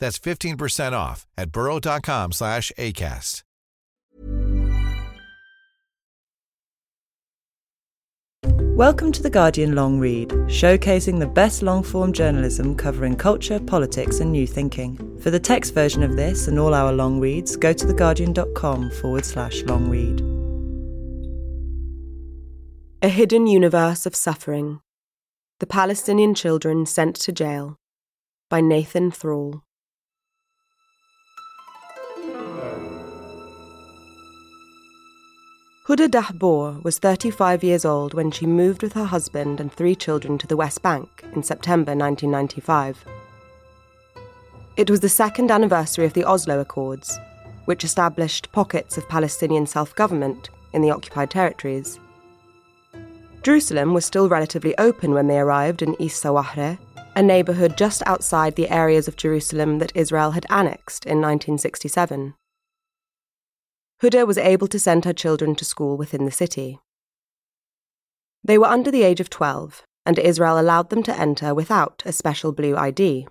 That's 15% off at burrow.com slash ACAST. Welcome to The Guardian Long Read, showcasing the best long form journalism covering culture, politics, and new thinking. For the text version of this and all our long reads, go to theguardian.com forward slash long read. A Hidden Universe of Suffering The Palestinian Children Sent to Jail by Nathan Thrall. Huda Dahbour was 35 years old when she moved with her husband and three children to the West Bank in September 1995. It was the second anniversary of the Oslo Accords, which established pockets of Palestinian self government in the occupied territories. Jerusalem was still relatively open when they arrived in East Sawahre, a neighbourhood just outside the areas of Jerusalem that Israel had annexed in 1967. Huda was able to send her children to school within the city. They were under the age of 12, and Israel allowed them to enter without a special blue ID.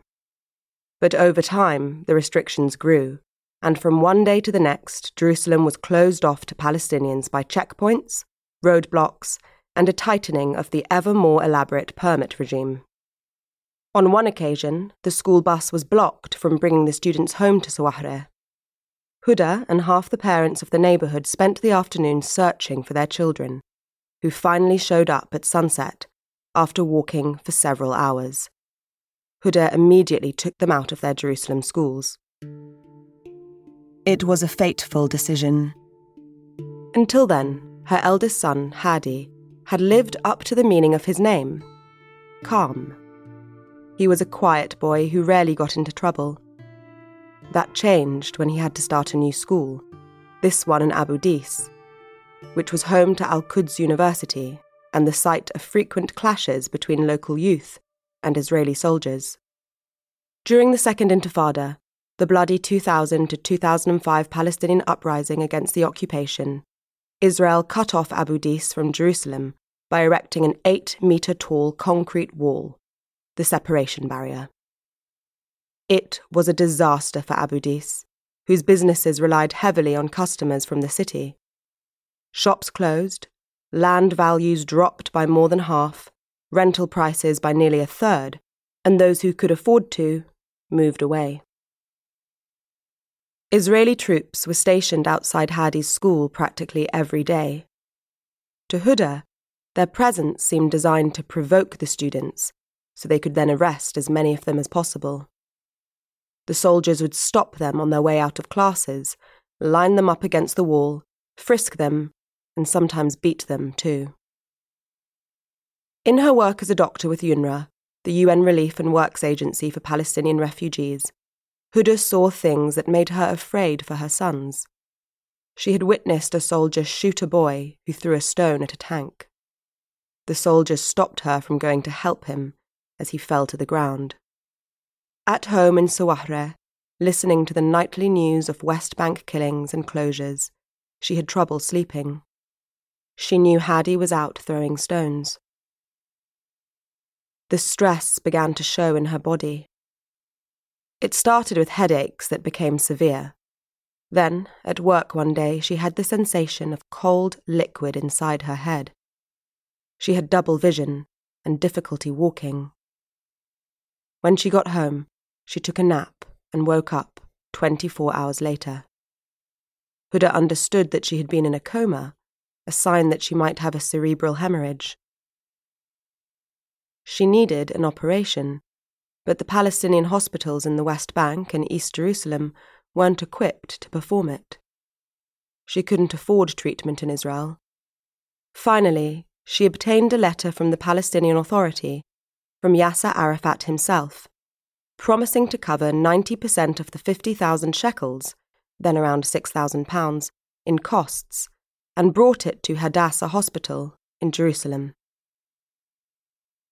But over time, the restrictions grew, and from one day to the next, Jerusalem was closed off to Palestinians by checkpoints, roadblocks, and a tightening of the ever more elaborate permit regime. On one occasion, the school bus was blocked from bringing the students home to Sawahre Huda and half the parents of the neighbourhood spent the afternoon searching for their children, who finally showed up at sunset after walking for several hours. Huda immediately took them out of their Jerusalem schools. It was a fateful decision. Until then, her eldest son, Hadi, had lived up to the meaning of his name calm. He was a quiet boy who rarely got into trouble. That changed when he had to start a new school, this one in Abu Dis, which was home to Al Quds University and the site of frequent clashes between local youth and Israeli soldiers. During the Second Intifada, the bloody 2000 to 2005 Palestinian uprising against the occupation, Israel cut off Abu Dis from Jerusalem by erecting an 8 metre tall concrete wall, the separation barrier. It was a disaster for Abu Dis, whose businesses relied heavily on customers from the city. Shops closed, land values dropped by more than half, rental prices by nearly a third, and those who could afford to moved away. Israeli troops were stationed outside Hadi's school practically every day. To Huda, their presence seemed designed to provoke the students so they could then arrest as many of them as possible. The soldiers would stop them on their way out of classes, line them up against the wall, frisk them, and sometimes beat them too. In her work as a doctor with UNRWA, the UN Relief and Works Agency for Palestinian Refugees, Huda saw things that made her afraid for her sons. She had witnessed a soldier shoot a boy who threw a stone at a tank. The soldiers stopped her from going to help him as he fell to the ground. At home in Sawahre, listening to the nightly news of West Bank killings and closures, she had trouble sleeping. She knew Hadi was out throwing stones. The stress began to show in her body. It started with headaches that became severe. Then, at work one day, she had the sensation of cold liquid inside her head. She had double vision and difficulty walking. When she got home, she took a nap and woke up 24 hours later. Huda understood that she had been in a coma, a sign that she might have a cerebral hemorrhage. She needed an operation, but the Palestinian hospitals in the West Bank and East Jerusalem weren't equipped to perform it. She couldn't afford treatment in Israel. Finally, she obtained a letter from the Palestinian Authority, from Yasser Arafat himself, promising to cover 90% of the 50,000 shekels, then around £6,000, in costs, and brought it to Hadassah Hospital in Jerusalem.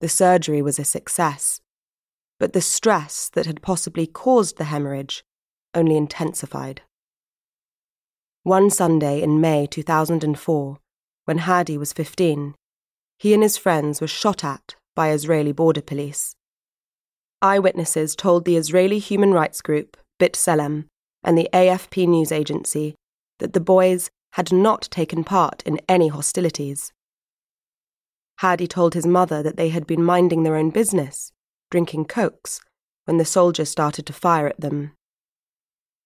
The surgery was a success, but the stress that had possibly caused the hemorrhage only intensified. One Sunday in May 2004, when Hadi was 15, he and his friends were shot at by Israeli border police. Eyewitnesses told the Israeli human rights group Bit B'Tselem and the AFP news agency that the boys had not taken part in any hostilities. Hadi told his mother that they had been minding their own business, drinking cokes, when the soldiers started to fire at them.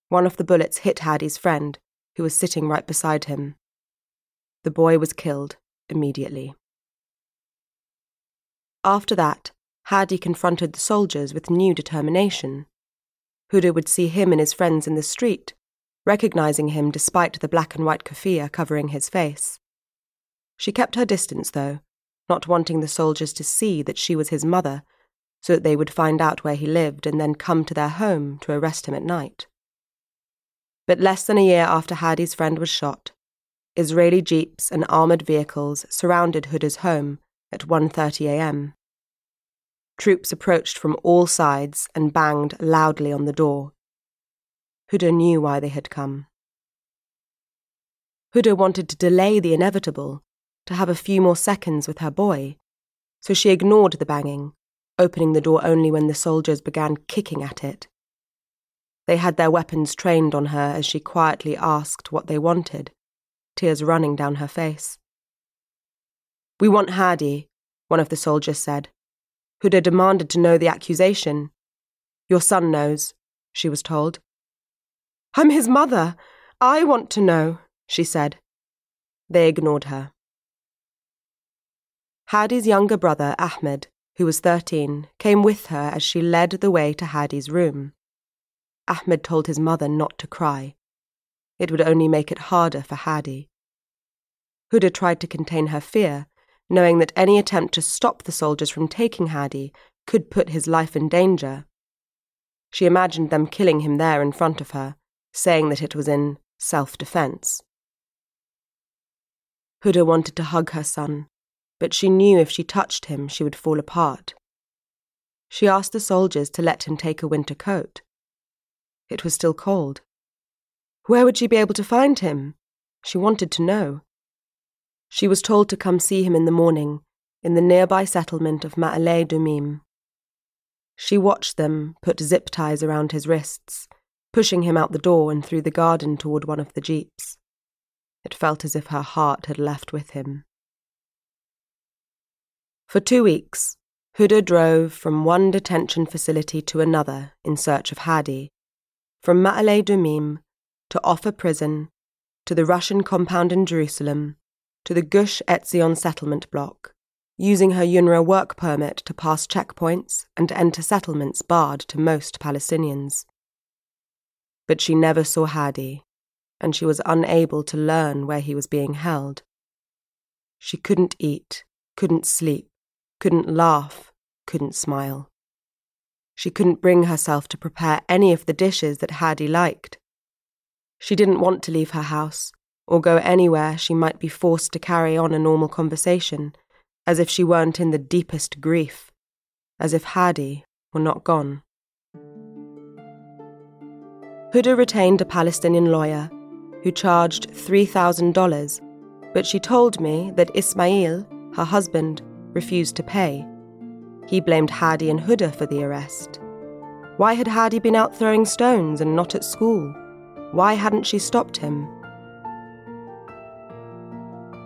One of the bullets hit Hadi's friend, who was sitting right beside him. The boy was killed immediately. After that, Hadi confronted the soldiers with new determination. Huda would see him and his friends in the street, recognizing him despite the black and white keffiyeh covering his face. She kept her distance, though, not wanting the soldiers to see that she was his mother, so that they would find out where he lived and then come to their home to arrest him at night. But less than a year after Hadi's friend was shot, Israeli jeeps and armoured vehicles surrounded Huda's home at 1:30 a.m. Troops approached from all sides and banged loudly on the door. Huda knew why they had come. Huda wanted to delay the inevitable, to have a few more seconds with her boy, so she ignored the banging, opening the door only when the soldiers began kicking at it. They had their weapons trained on her as she quietly asked what they wanted, tears running down her face. We want Hadi, one of the soldiers said, Huda demanded to know the accusation. Your son knows, she was told. I'm his mother. I want to know, she said. They ignored her. Hadi's younger brother, Ahmed, who was 13, came with her as she led the way to Hadi's room. Ahmed told his mother not to cry. It would only make it harder for Hadi. Huda tried to contain her fear, knowing that any attempt to stop the soldiers from taking Hadi could put his life in danger. She imagined them killing him there in front of her, saying that it was in self defense. Huda wanted to hug her son, but she knew if she touched him, she would fall apart. She asked the soldiers to let him take a winter coat. It was still cold. Where would she be able to find him? She wanted to know. She was told to come see him in the morning in the nearby settlement of Ma'ale Adumim. She watched them put zip ties around his wrists, pushing him out the door and through the garden toward one of the jeeps. It felt as if her heart had left with him. For two weeks, Huda drove from one detention facility to another in search of Hadi, from Ma'ale Adumim to Ofer prison to the Russian compound in Jerusalem to the Gush Etzion settlement block, using her UNRWA work permit to pass checkpoints and enter settlements barred to most Palestinians. But she never saw Hadi, and she was unable to learn where he was being held. She couldn't eat, couldn't sleep, couldn't laugh, couldn't smile. She couldn't bring herself to prepare any of the dishes that Hadi liked. She didn't want to leave her house, or go anywhere she might be forced to carry on a normal conversation, as if she weren't in the deepest grief, as if Hadi were not gone. Huda retained a Palestinian lawyer who charged $3,000, but she told me that Ismail, her husband, refused to pay. He blamed Hadi and Huda for the arrest. Why had Hadi been out throwing stones and not at school? Why hadn't she stopped him?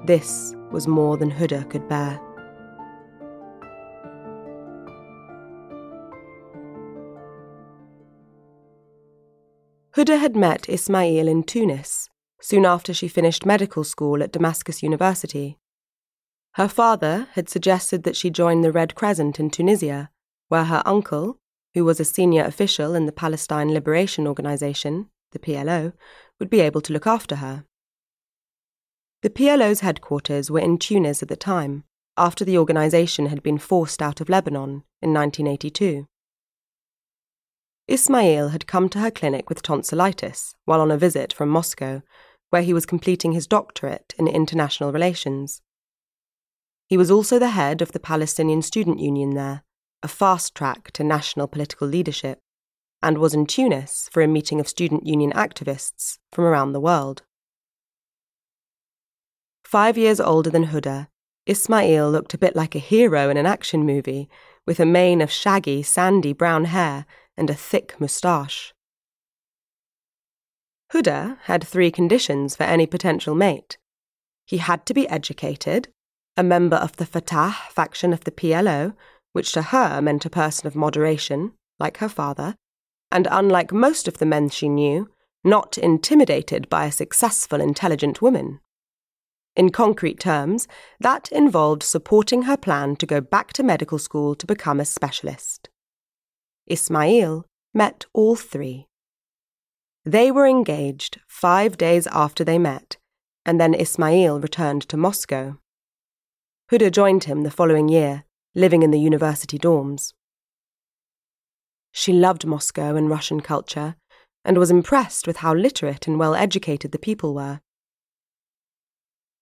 This was more than Huda could bear. Huda had met Ismail in Tunis, soon after she finished medical school at Damascus University. Her father had suggested that she join the Red Crescent in Tunisia, where her uncle, who was a senior official in the Palestine Liberation Organization, the PLO, would be able to look after her. The PLO's headquarters were in Tunis at the time, after the organization had been forced out of Lebanon in 1982. Ismail had come to her clinic with tonsillitis while on a visit from Moscow, where he was completing his doctorate in international relations. He was also the head of the Palestinian Student Union there, a fast track to national political leadership, and was in Tunis for a meeting of student union activists from around the world. Five years older than Huda, Ismail looked a bit like a hero in an action movie, with a mane of shaggy, sandy brown hair and a thick moustache. Huda had three conditions for any potential mate. He had to be educated, a member of the Fatah faction of the PLO, which to her meant a person of moderation, like her father, and unlike most of the men she knew, not intimidated by a successful, intelligent woman. In concrete terms, that involved supporting her plan to go back to medical school to become a specialist. Ismail met all three. They were engaged five days after they met, and then Ismail returned to Moscow. Huda joined him the following year, living in the university dorms. She loved Moscow and Russian culture, and was impressed with how literate and well educated the people were.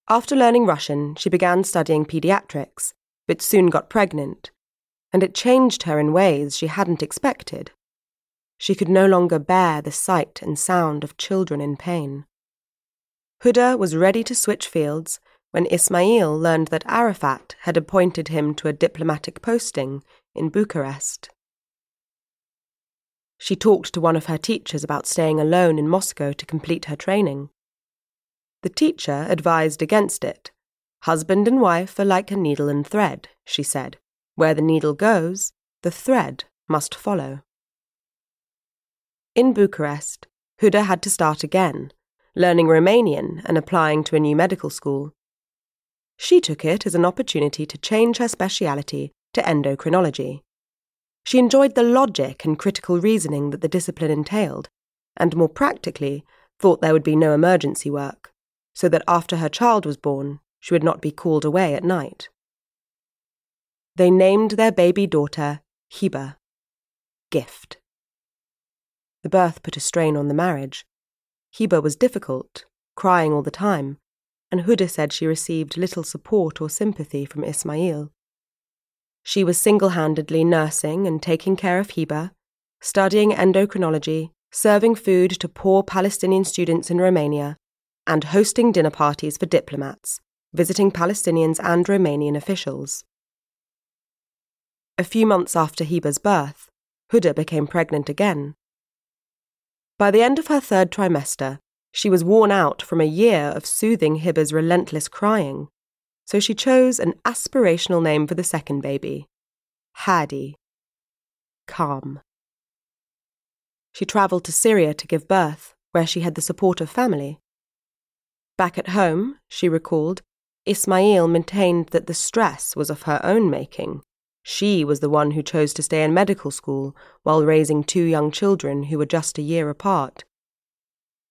After learning Russian, she began studying pediatrics, but soon got pregnant, and it changed her in ways she hadn't expected. She could no longer bear the sight and sound of children in pain. Huda was ready to switch fields when Ismail learned that Arafat had appointed him to a diplomatic posting in Bucharest. She talked to one of her teachers about staying alone in Moscow to complete her training. The teacher advised against it. Husband and wife are like a needle and thread, she said. Where the needle goes, the thread must follow. In Bucharest, Huda had to start again, learning Romanian and applying to a new medical school. She took it as an opportunity to change her speciality to endocrinology. She enjoyed the logic and critical reasoning that the discipline entailed, and more practically, thought there would be no emergency work so that after her child was born, she would not be called away at night. They named their baby daughter Heba, gift. The birth put a strain on the marriage. Heba was difficult, crying all the time, and Huda said she received little support or sympathy from Ismail. She was single handedly nursing and taking care of Heba, studying endocrinology, serving food to poor Palestinian students in Romania, and hosting dinner parties for diplomats, visiting Palestinians and Romanian officials. A few months after Heba's birth, Huda became pregnant again. By the end of her third trimester, she was worn out from a year of soothing Heba's relentless crying, so she chose an aspirational name for the second baby Hadi. Calm. She travelled to Syria to give birth, where she had the support of family. Back at home, she recalled, Ismail maintained that the stress was of her own making. She was the one who chose to stay in medical school while raising two young children who were just a year apart.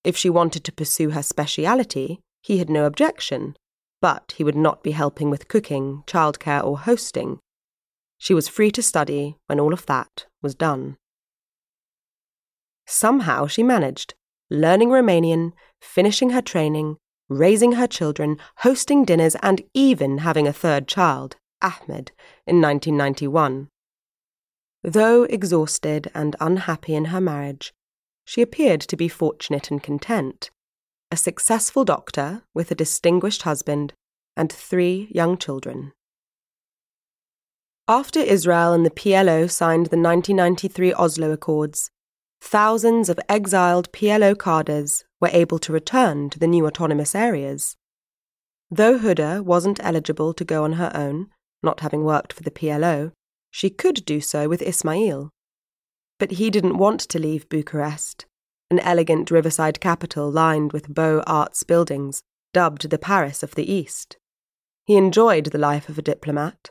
If she wanted to pursue her speciality, he had no objection, but he would not be helping with cooking, childcare, or hosting. She was free to study when all of that was done. Somehow she managed, learning Romanian, finishing her training, raising her children, hosting dinners, and even having a third child, Ahmed, in 1991. Though exhausted and unhappy in her marriage, she appeared to be fortunate and content. A successful doctor with a distinguished husband and three young children. After Israel and the PLO signed the 1993 Oslo Accords, thousands of exiled PLO cadres were able to return to the new autonomous areas. Though Huda wasn't eligible to go on her own, not having worked for the PLO, she could do so with Ismail. But he didn't want to leave Bucharest, an elegant riverside capital lined with beaux arts buildings, dubbed the Paris of the East. He enjoyed the life of a diplomat.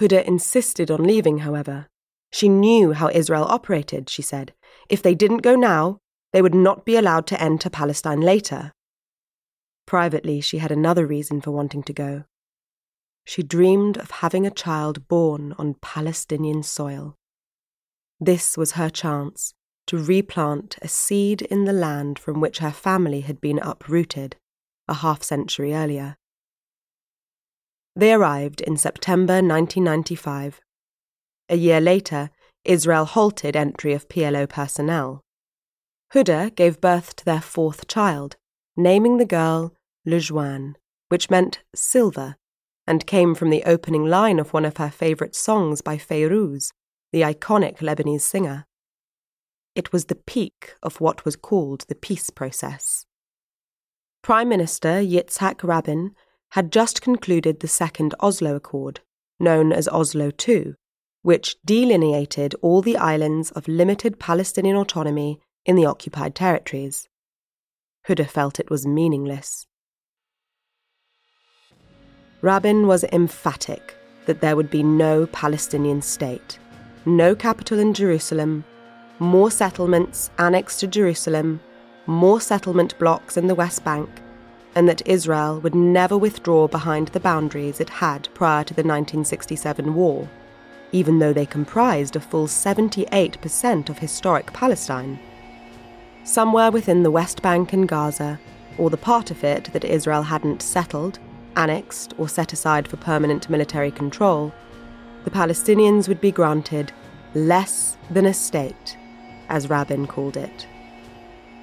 Huda insisted on leaving, however. She knew how Israel operated, she said. If they didn't go now, they would not be allowed to enter Palestine later. Privately, she had another reason for wanting to go. She dreamed of having a child born on Palestinian soil. This was her chance to replant a seed in the land from which her family had been uprooted a half century earlier. They arrived in September 1995. A year later, Israel halted entry of PLO personnel. Huda gave birth to their fourth child, naming the girl Lujwan, which meant silver, and came from the opening line of one of her favourite songs by Fairuz, the iconic Lebanese singer. It was the peak of what was called the peace process. Prime Minister Yitzhak Rabin had just concluded the Second Oslo Accord, known as Oslo II, which delineated all the islands of limited Palestinian autonomy in the occupied territories. Huda felt it was meaningless. Rabin was emphatic that there would be no Palestinian state, no capital in Jerusalem, more settlements annexed to Jerusalem, more settlement blocks in the West Bank, and that Israel would never withdraw behind the boundaries it had prior to the 1967 war, even though they comprised a full 78% of historic Palestine. Somewhere within the West Bank and Gaza, or the part of it that Israel hadn't settled, annexed, or set aside for permanent military control, the Palestinians would be granted less than a state, as Rabin called it.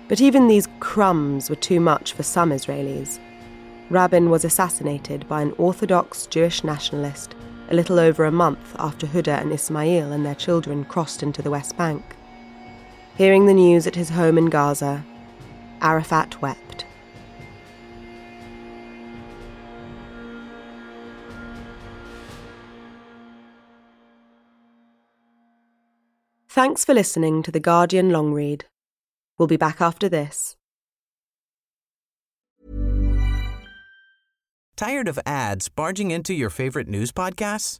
But even these crumbs were too much for some Israelis. Rabin was assassinated by an Orthodox Jewish nationalist a little over a month after Huda and Ismail and their children crossed into the West Bank. Hearing the news at his home in Gaza, Arafat wept. Thanks for listening to The Guardian Long Read. We'll be back after this. Tired of ads barging into your favorite news podcasts?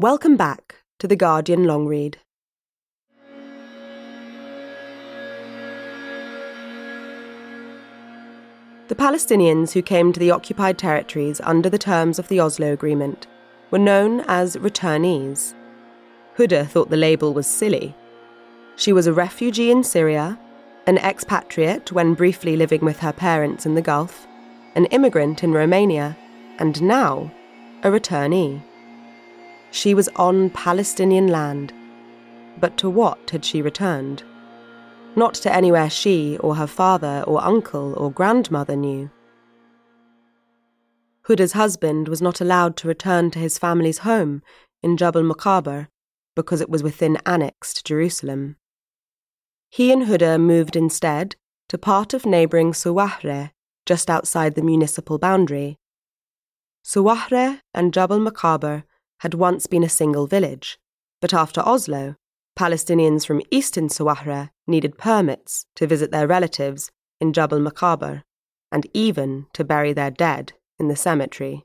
Welcome back to The Guardian Long Read. The Palestinians who came to the occupied territories under the terms of the Oslo Agreement were known as returnees. Huda thought the label was silly. She was a refugee in Syria, An expatriate when briefly living with her parents in the Gulf, an immigrant in Romania, and now a returnee. She was on Palestinian land, but to what had she returned? Not to anywhere she or her father or uncle or grandmother knew. Huda's husband was not allowed to return to his family's home in Jabal Mukaber because it was within annexed Jerusalem. He and Huda moved instead to part of neighbouring Suwahre, just outside the municipal boundary. Suwahre and Jabal Mukaber had once been a single village, but after Oslo, Palestinians from eastern Suwahre needed permits to visit their relatives in Jabal Mukaber and even to bury their dead in the cemetery.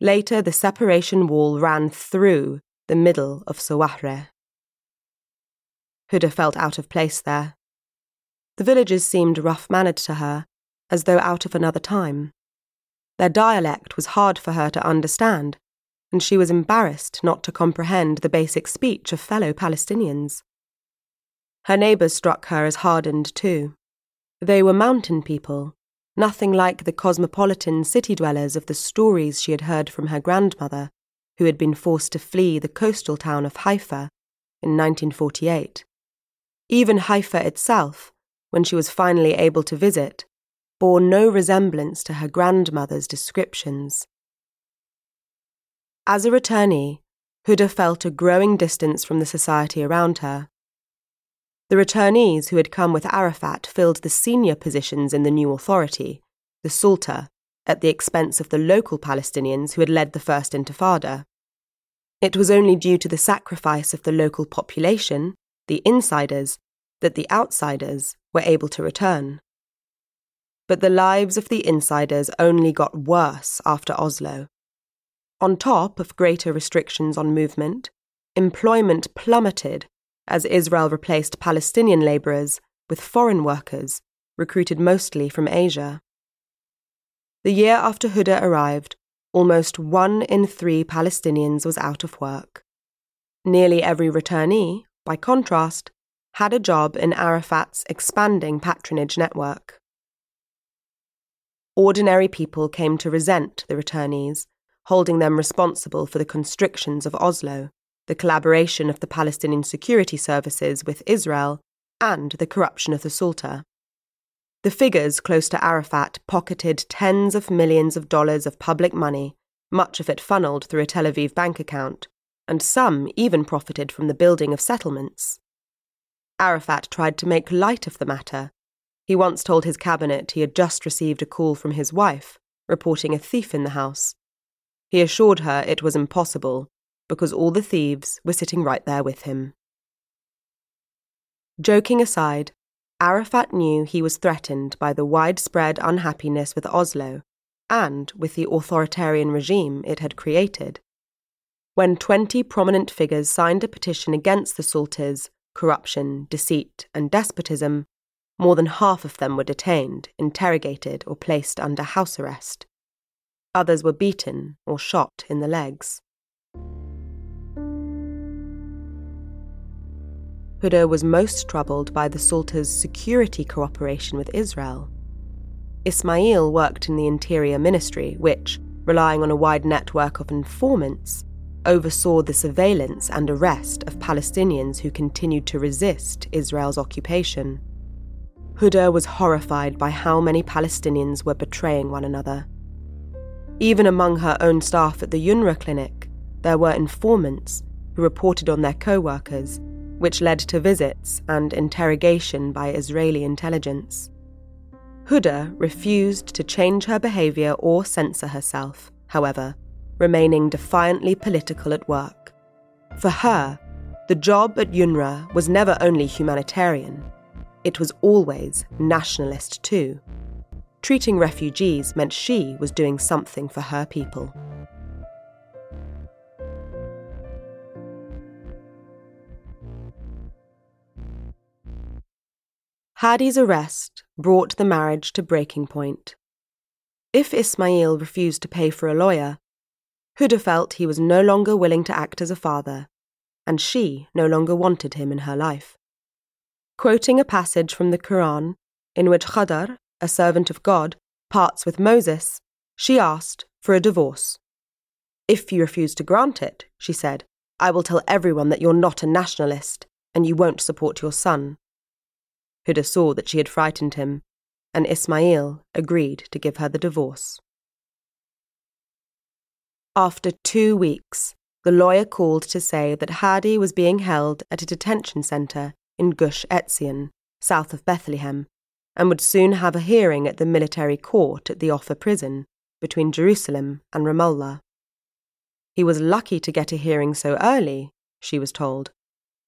Later, the separation wall ran through the middle of Suwahre. Huda felt out of place there. The villagers seemed rough mannered to her, as though out of another time. Their dialect was hard for her to understand, and she was embarrassed not to comprehend the basic speech of fellow Palestinians. Her neighbours struck her as hardened too. They were mountain people, nothing like the cosmopolitan city dwellers of the stories she had heard from her grandmother, who had been forced to flee the coastal town of Haifa in 1948. Even Haifa itself, when she was finally able to visit, bore no resemblance to her grandmother's descriptions. As a returnee, Huda felt a growing distance from the society around her. The returnees who had come with Arafat filled the senior positions in the new authority, the Sulta, at the expense of the local Palestinians who had led the First Intifada. It was only due to the sacrifice of the local population, the insiders, that the outsiders were able to return. But the lives of the insiders only got worse after Oslo. On top of greater restrictions on movement, employment plummeted as Israel replaced Palestinian labourers with foreign workers, recruited mostly from Asia. The year after Huda arrived, almost one in three Palestinians was out of work. Nearly every returnee, by contrast, had a job in Arafat's expanding patronage network. Ordinary people came to resent the returnees, holding them responsible for the constrictions of Oslo the collaboration of the Palestinian security services with Israel, and the corruption of the Sulta. The figures close to Arafat pocketed tens of millions of dollars of public money, much of it funneled through a Tel Aviv bank account, and some even profited from the building of settlements. Arafat tried to make light of the matter. He once told his cabinet he had just received a call from his wife, reporting a thief in the house. He assured her it was impossible because all the thieves were sitting right there with him. Joking aside, Arafat knew he was threatened by the widespread unhappiness with Oslo and with the authoritarian regime it had created. When 20 prominent figures signed a petition against the Sulta's, corruption, deceit, and despotism, more than half of them were detained, interrogated, or placed under house arrest. Others were beaten or shot in the legs. Huda was most troubled by the Sulta's security cooperation with Israel. Ismail worked in the Interior Ministry, which, relying on a wide network of informants, oversaw the surveillance and arrest of Palestinians who continued to resist Israel's occupation. Huda was horrified by how many Palestinians were betraying one another. Even among her own staff at the UNRWA clinic, there were informants who reported on their co workers which led to visits and interrogation by Israeli intelligence. Huda refused to change her behaviour or censor herself, however, remaining defiantly political at work. For her, the job at UNRWA was never only humanitarian, it was always nationalist too. Treating refugees meant she was doing something for her people. Hadi's arrest brought the marriage to breaking point. If Ismail refused to pay for a lawyer, Huda felt he was no longer willing to act as a father, and she no longer wanted him in her life. quoting a passage from the Quran in which Khadar, a servant of God, parts with Moses, she asked for a divorce. If you refuse to grant it, she said, I will tell everyone that you're not a nationalist and you won't support your son. Huda saw that she had frightened him, and Ismail agreed to give her the divorce. After two weeks, the lawyer called to say that Hadi was being held at a detention centre in Gush Etzion, south of Bethlehem, and would soon have a hearing at the military court at the Ofer prison between Jerusalem and Ramallah. He was lucky to get a hearing so early, she was told.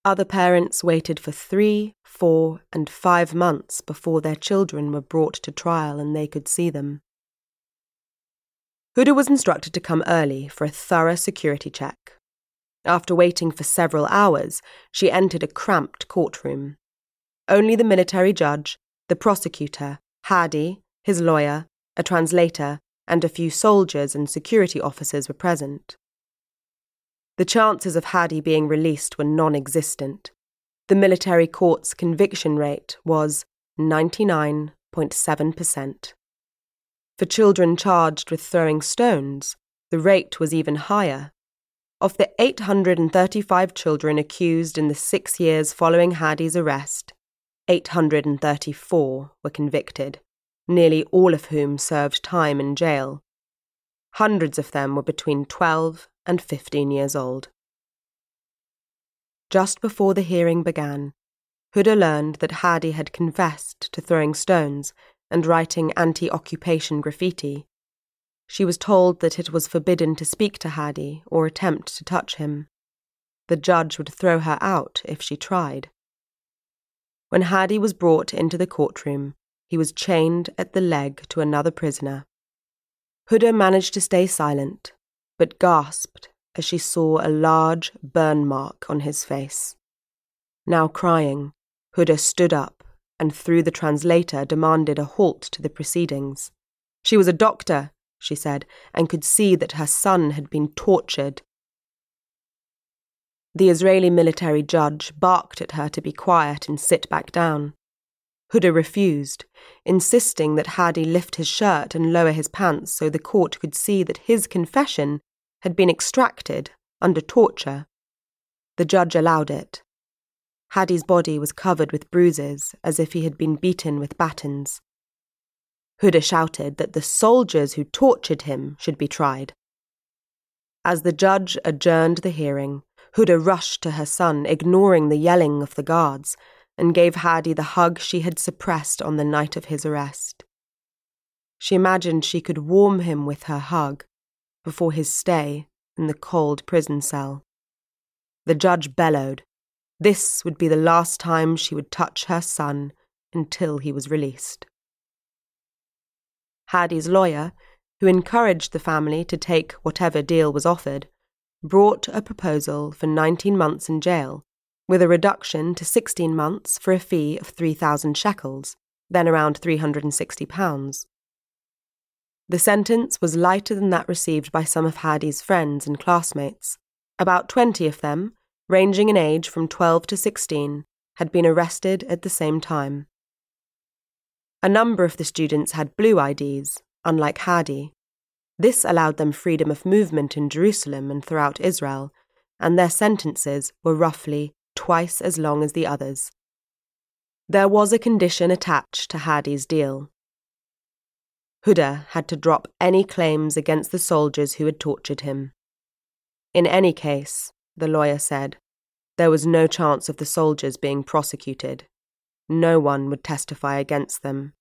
Other parents waited for three, four, and five months before their children were brought to trial and they could see them. Huda was instructed to come early for a thorough security check. After waiting for several hours, she entered a cramped courtroom. Only the military judge, the prosecutor, Hadi, his lawyer, a translator, and a few soldiers and security officers were present. The chances of Hadi being released were non existent. The military court's conviction rate was 99.7%. For children charged with throwing stones, the rate was even higher. Of the 835 children accused in the six years following Hadi's arrest, 834 were convicted, nearly all of whom served time in jail. Hundreds of them were between 12 and 15 years old. Just before the hearing began, Huda learned that Hadi had confessed to throwing stones and writing anti occupation graffiti. She was told that it was forbidden to speak to Hadi or attempt to touch him. The judge would throw her out if she tried. When Hadi was brought into the courtroom, he was chained at the leg to another prisoner. Huda managed to stay silent, but gasped as she saw a large burn mark on his face. Now crying, Huda stood up and through the translator demanded a halt to the proceedings. She was a doctor, she said, and could see that her son had been tortured. The Israeli military judge barked at her to be quiet and sit back down. Huda refused, insisting that Hadi lift his shirt and lower his pants so the court could see that his confession had been extracted under torture. The judge allowed it, Hadi's body was covered with bruises, as if he had been beaten with batons. Huda shouted that the soldiers who tortured him should be tried. As the judge adjourned the hearing, Huda rushed to her son, ignoring the yelling of the guards, and gave Hadi the hug she had suppressed on the night of his arrest. She imagined she could warm him with her hug before his stay in the cold prison cell. The judge bellowed, this would be the last time she would touch her son until he was released. Hadi's lawyer, who encouraged the family to take whatever deal was offered, brought a proposal for 19 months in jail, with a reduction to 16 months for a fee of 3,000 shekels, then around £360. The sentence was lighter than that received by some of Hadi's friends and classmates. About 20 of them, ranging in age from 12 to 16, had been arrested at the same time. A number of the students had blue IDs, unlike Hadi. This allowed them freedom of movement in Jerusalem and throughout Israel, and their sentences were roughly twice as long as the others. There was a condition attached to Hadi's deal. Huda had to drop any claims against the soldiers who had tortured him. In any case, the lawyer said, there was no chance of the soldiers being prosecuted. No one would testify against them.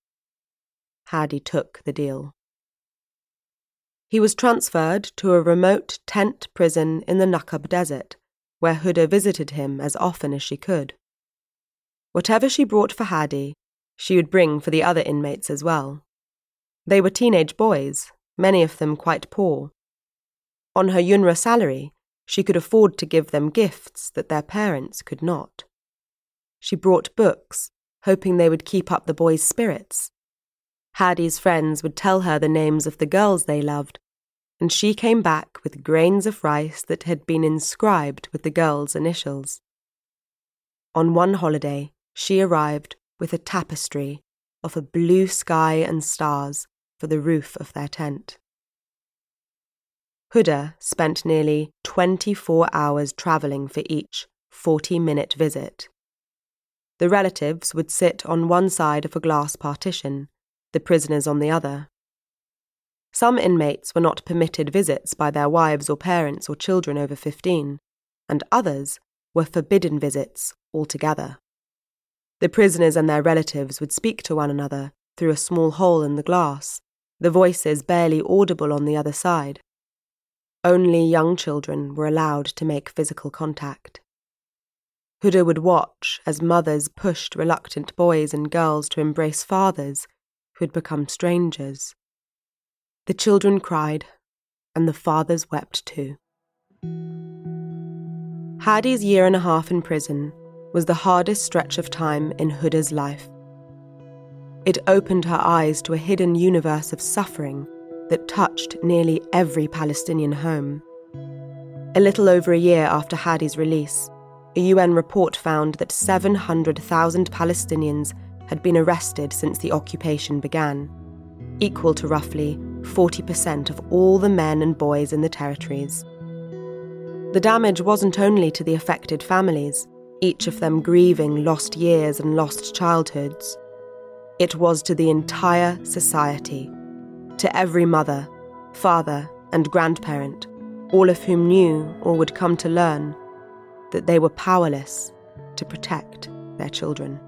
Hadi took the deal. He was transferred to a remote tent prison in the Naqab Desert, where Huda visited him as often as she could. Whatever she brought for Hadi, she would bring for the other inmates as well. They were teenage boys, many of them quite poor. On her UNRWA salary, she could afford to give them gifts that their parents could not. She brought books, hoping they would keep up the boys' spirits. Hadi's friends would tell her the names of the girls they loved, and she came back with grains of rice that had been inscribed with the girls' initials. On one holiday, she arrived with a tapestry of a blue sky and stars for the roof of their tent. Huda spent nearly 24 hours travelling for each 40 minute visit. The relatives would sit on one side of a glass partition, the prisoners on the other. Some inmates were not permitted visits by their wives or parents or children over 15, and others were forbidden visits altogether. The prisoners and their relatives would speak to one another through a small hole in the glass, the voices barely audible on the other side. Only young children were allowed to make physical contact. Huda would watch as mothers pushed reluctant boys and girls to embrace fathers who had become strangers. The children cried, and the fathers wept too. Hadi's year and a half in prison was the hardest stretch of time in Huda's life. It opened her eyes to a hidden universe of suffering that touched nearly every Palestinian home. A little over a year after Hadi's release, a UN report found that 700,000 Palestinians had been arrested since the occupation began, equal to roughly 40% of all the men and boys in the territories. The damage wasn't only to the affected families, each of them grieving lost years and lost childhoods. It was to the entire society, to every mother, father, and grandparent, all of whom knew or would come to learn that they were powerless to protect their children.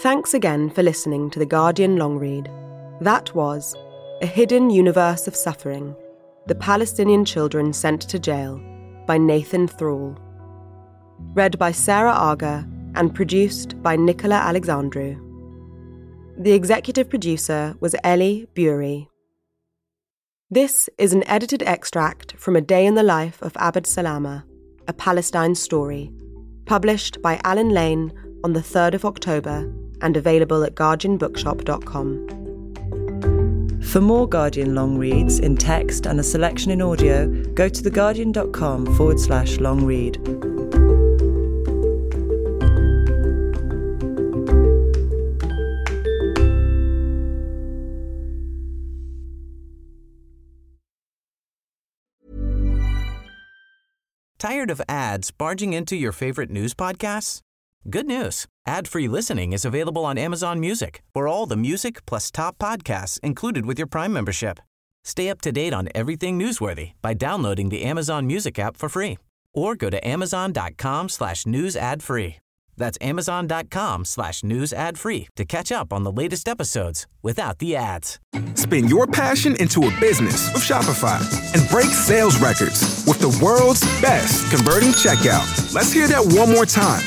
Thanks again for listening to The Guardian long read. That was A Hidden Universe of Suffering The Palestinian Children Sent to Jail by Nathan Thrall. Read by Sarah Arger and produced by Nicola Alexandrou. The executive producer was Ellie Bury. This is an edited extract from A Day in the Life of Abed Salama, a Palestine story, published by Allen Lane on the 3rd of October and available at guardianbookshop.com. For more Guardian long reads in text and a selection in audio, go to theguardian.com forward slash long read. Tired of ads barging into your favorite news podcasts? Good news. Ad-free listening is available on Amazon Music for all the music plus top podcasts included with your Prime membership. Stay up to date on everything newsworthy by downloading the Amazon Music app for free or go to amazon.com slash news ad free. That's amazon.com slash news ad free to catch up on the latest episodes without the ads. Spin your passion into a business with Shopify and break sales records with the world's best converting checkout. Let's hear that one more time